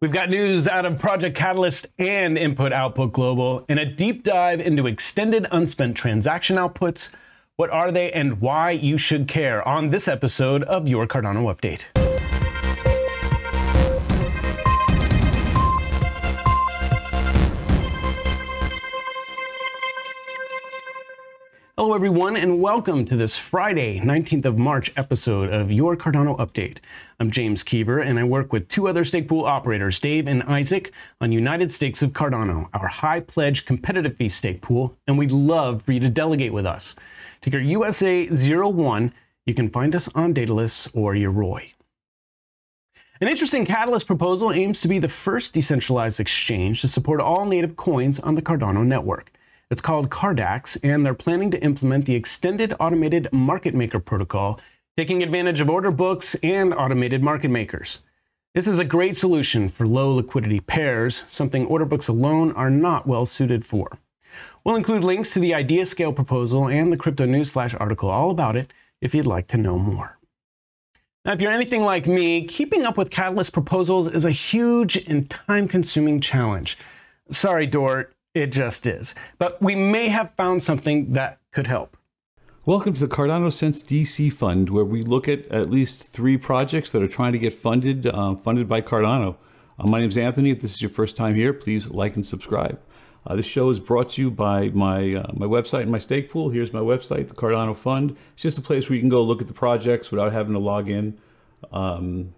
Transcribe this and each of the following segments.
We've got news out of Project Catalyst and Input Output Global and a deep dive into extended unspent transaction outputs. What are they and why you should care on this episode of your Cardano Update. Hello, everyone, and welcome to this Friday, 19th of March episode of Your Cardano Update. I'm James Keever, and I work with two other stake pool operators, Dave and Isaac, on United Stakes of Cardano, our high pledge competitive fee stake pool, and we'd love for you to delegate with us. Ticker USA01, you can find us on Daedalus or Yoroi. An interesting Catalyst proposal aims to be the first decentralized exchange to support all native coins on the Cardano network. It's called Cardax, and they're planning to implement the extended automated market maker protocol, taking advantage of order books and automated market makers. This is a great solution for low liquidity pairs, something order books alone are not well suited for. We'll include links to the IdeaScale proposal and the Crypto Newsflash article all about it if you'd like to know more. Now, if you're anything like me, keeping up with Catalyst proposals is a huge and time consuming challenge. Sorry, Dor, it just is. But we may have found something that could help. Welcome to the Cardano Sense DC Fund, where we look at at least three projects that are trying to get funded, uh, funded by Cardano. Uh, my name is Anthony. If this is your first time here, please like and subscribe. Uh, this show is brought to you by my uh, my website and my stake pool. Here's my website, the Cardano Fund. It's just a place where you can go look at the projects without having to log in. Um,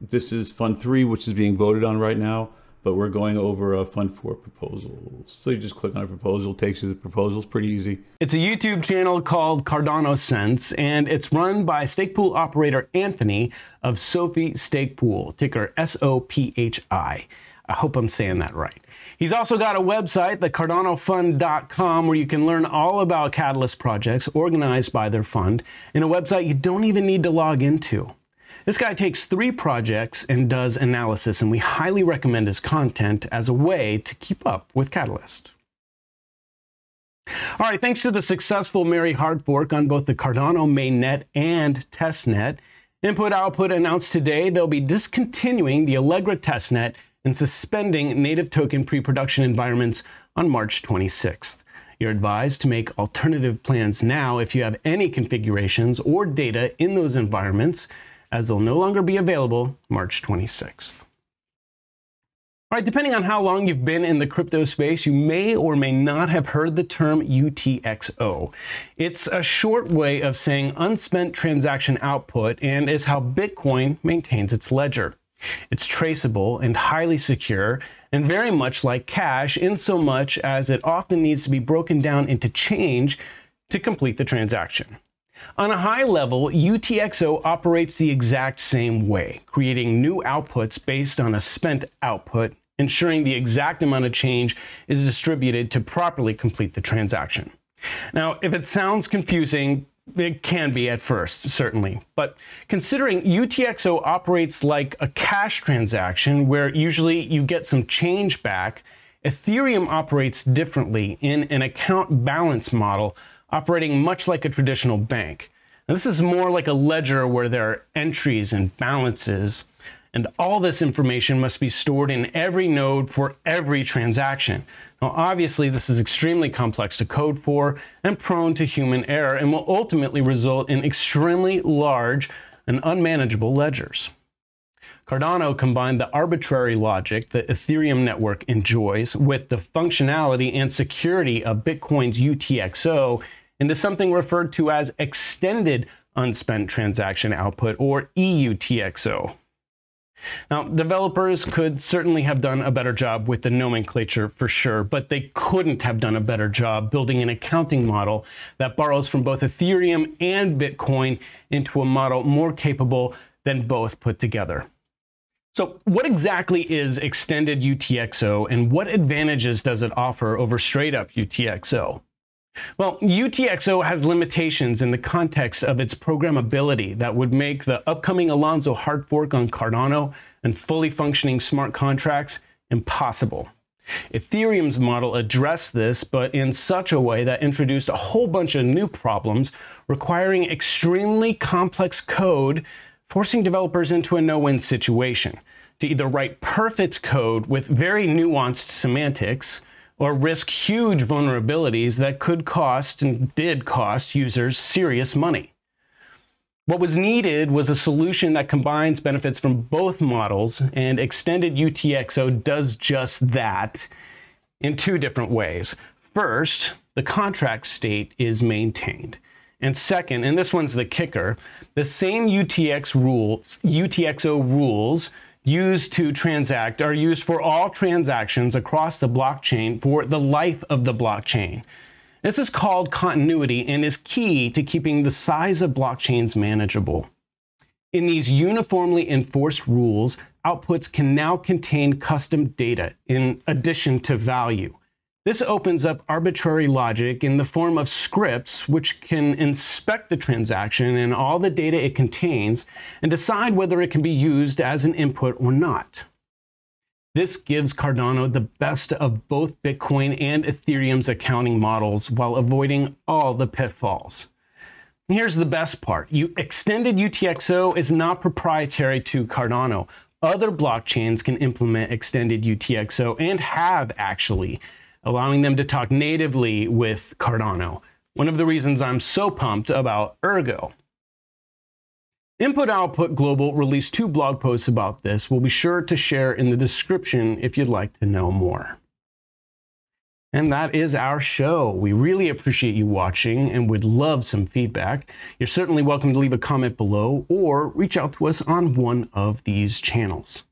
this is Fund Three, which is being voted on right now but we're going over a Fund 4 proposals. So you just click on a proposal, takes you to the proposals, pretty easy. It's a YouTube channel called Cardano Sense, and it's run by stake pool operator Anthony of Sophie Stake Pool, ticker S-O-P-H-I. I hope I'm saying that right. He's also got a website, the thecardanofund.com, where you can learn all about Catalyst projects organized by their fund, and a website you don't even need to log into. This guy takes three projects and does analysis, and we highly recommend his content as a way to keep up with Catalyst. All right, thanks to the successful Mary hard fork on both the Cardano mainnet and testnet, Input Output announced today they'll be discontinuing the Allegra testnet and suspending native token pre production environments on March 26th. You're advised to make alternative plans now if you have any configurations or data in those environments as they'll no longer be available March 26th. All right, depending on how long you've been in the crypto space, you may or may not have heard the term UTXO. It's a short way of saying unspent transaction output and is how Bitcoin maintains its ledger. It's traceable and highly secure, and very much like cash, in so much as it often needs to be broken down into change to complete the transaction. On a high level, UTXO operates the exact same way, creating new outputs based on a spent output, ensuring the exact amount of change is distributed to properly complete the transaction. Now, if it sounds confusing, it can be at first, certainly. But considering UTXO operates like a cash transaction where usually you get some change back, Ethereum operates differently in an account balance model operating much like a traditional bank. Now, this is more like a ledger where there are entries and balances, and all this information must be stored in every node for every transaction. Now, obviously, this is extremely complex to code for and prone to human error and will ultimately result in extremely large and unmanageable ledgers. Cardano combined the arbitrary logic the Ethereum network enjoys with the functionality and security of Bitcoin's UTXO into something referred to as extended unspent transaction output or EUTXO. Now, developers could certainly have done a better job with the nomenclature for sure, but they couldn't have done a better job building an accounting model that borrows from both Ethereum and Bitcoin into a model more capable than both put together. So, what exactly is extended UTXO and what advantages does it offer over straight up UTXO? Well, UTXO has limitations in the context of its programmability that would make the upcoming Alonzo hard fork on Cardano and fully functioning smart contracts impossible. Ethereum's model addressed this, but in such a way that introduced a whole bunch of new problems requiring extremely complex code, forcing developers into a no win situation to either write perfect code with very nuanced semantics or risk huge vulnerabilities that could cost and did cost users serious money. What was needed was a solution that combines benefits from both models, and extended UTXO does just that in two different ways. First, the contract state is maintained. And second, and this one's the kicker, the same UTX rules, UTXO rules used to transact are used for all transactions across the blockchain for the life of the blockchain. This is called continuity and is key to keeping the size of blockchains manageable. In these uniformly enforced rules, outputs can now contain custom data in addition to value. This opens up arbitrary logic in the form of scripts, which can inspect the transaction and all the data it contains and decide whether it can be used as an input or not. This gives Cardano the best of both Bitcoin and Ethereum's accounting models while avoiding all the pitfalls. Here's the best part. You extended UTXO is not proprietary to Cardano. Other blockchains can implement extended UTXO and have actually allowing them to talk natively with Cardano. One of the reasons I'm so pumped about Ergo. Input Output Global released two blog posts about this. We'll be sure to share in the description if you'd like to know more. And that is our show. We really appreciate you watching and would love some feedback. You're certainly welcome to leave a comment below or reach out to us on one of these channels.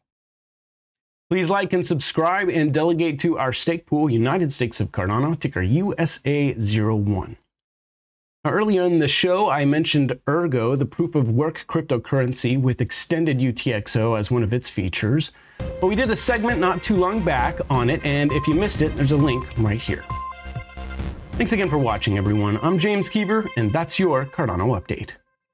Please like and subscribe and delegate to our stake pool, United Stakes of Cardano, ticker USA01. Now, earlier in the show, I mentioned Ergo, the proof of work cryptocurrency with extended UTXO as one of its features. But we did a segment not too long back on it, and if you missed it, there's a link right here. Thanks again for watching, everyone. I'm James Keever, and that's your Cardano Update.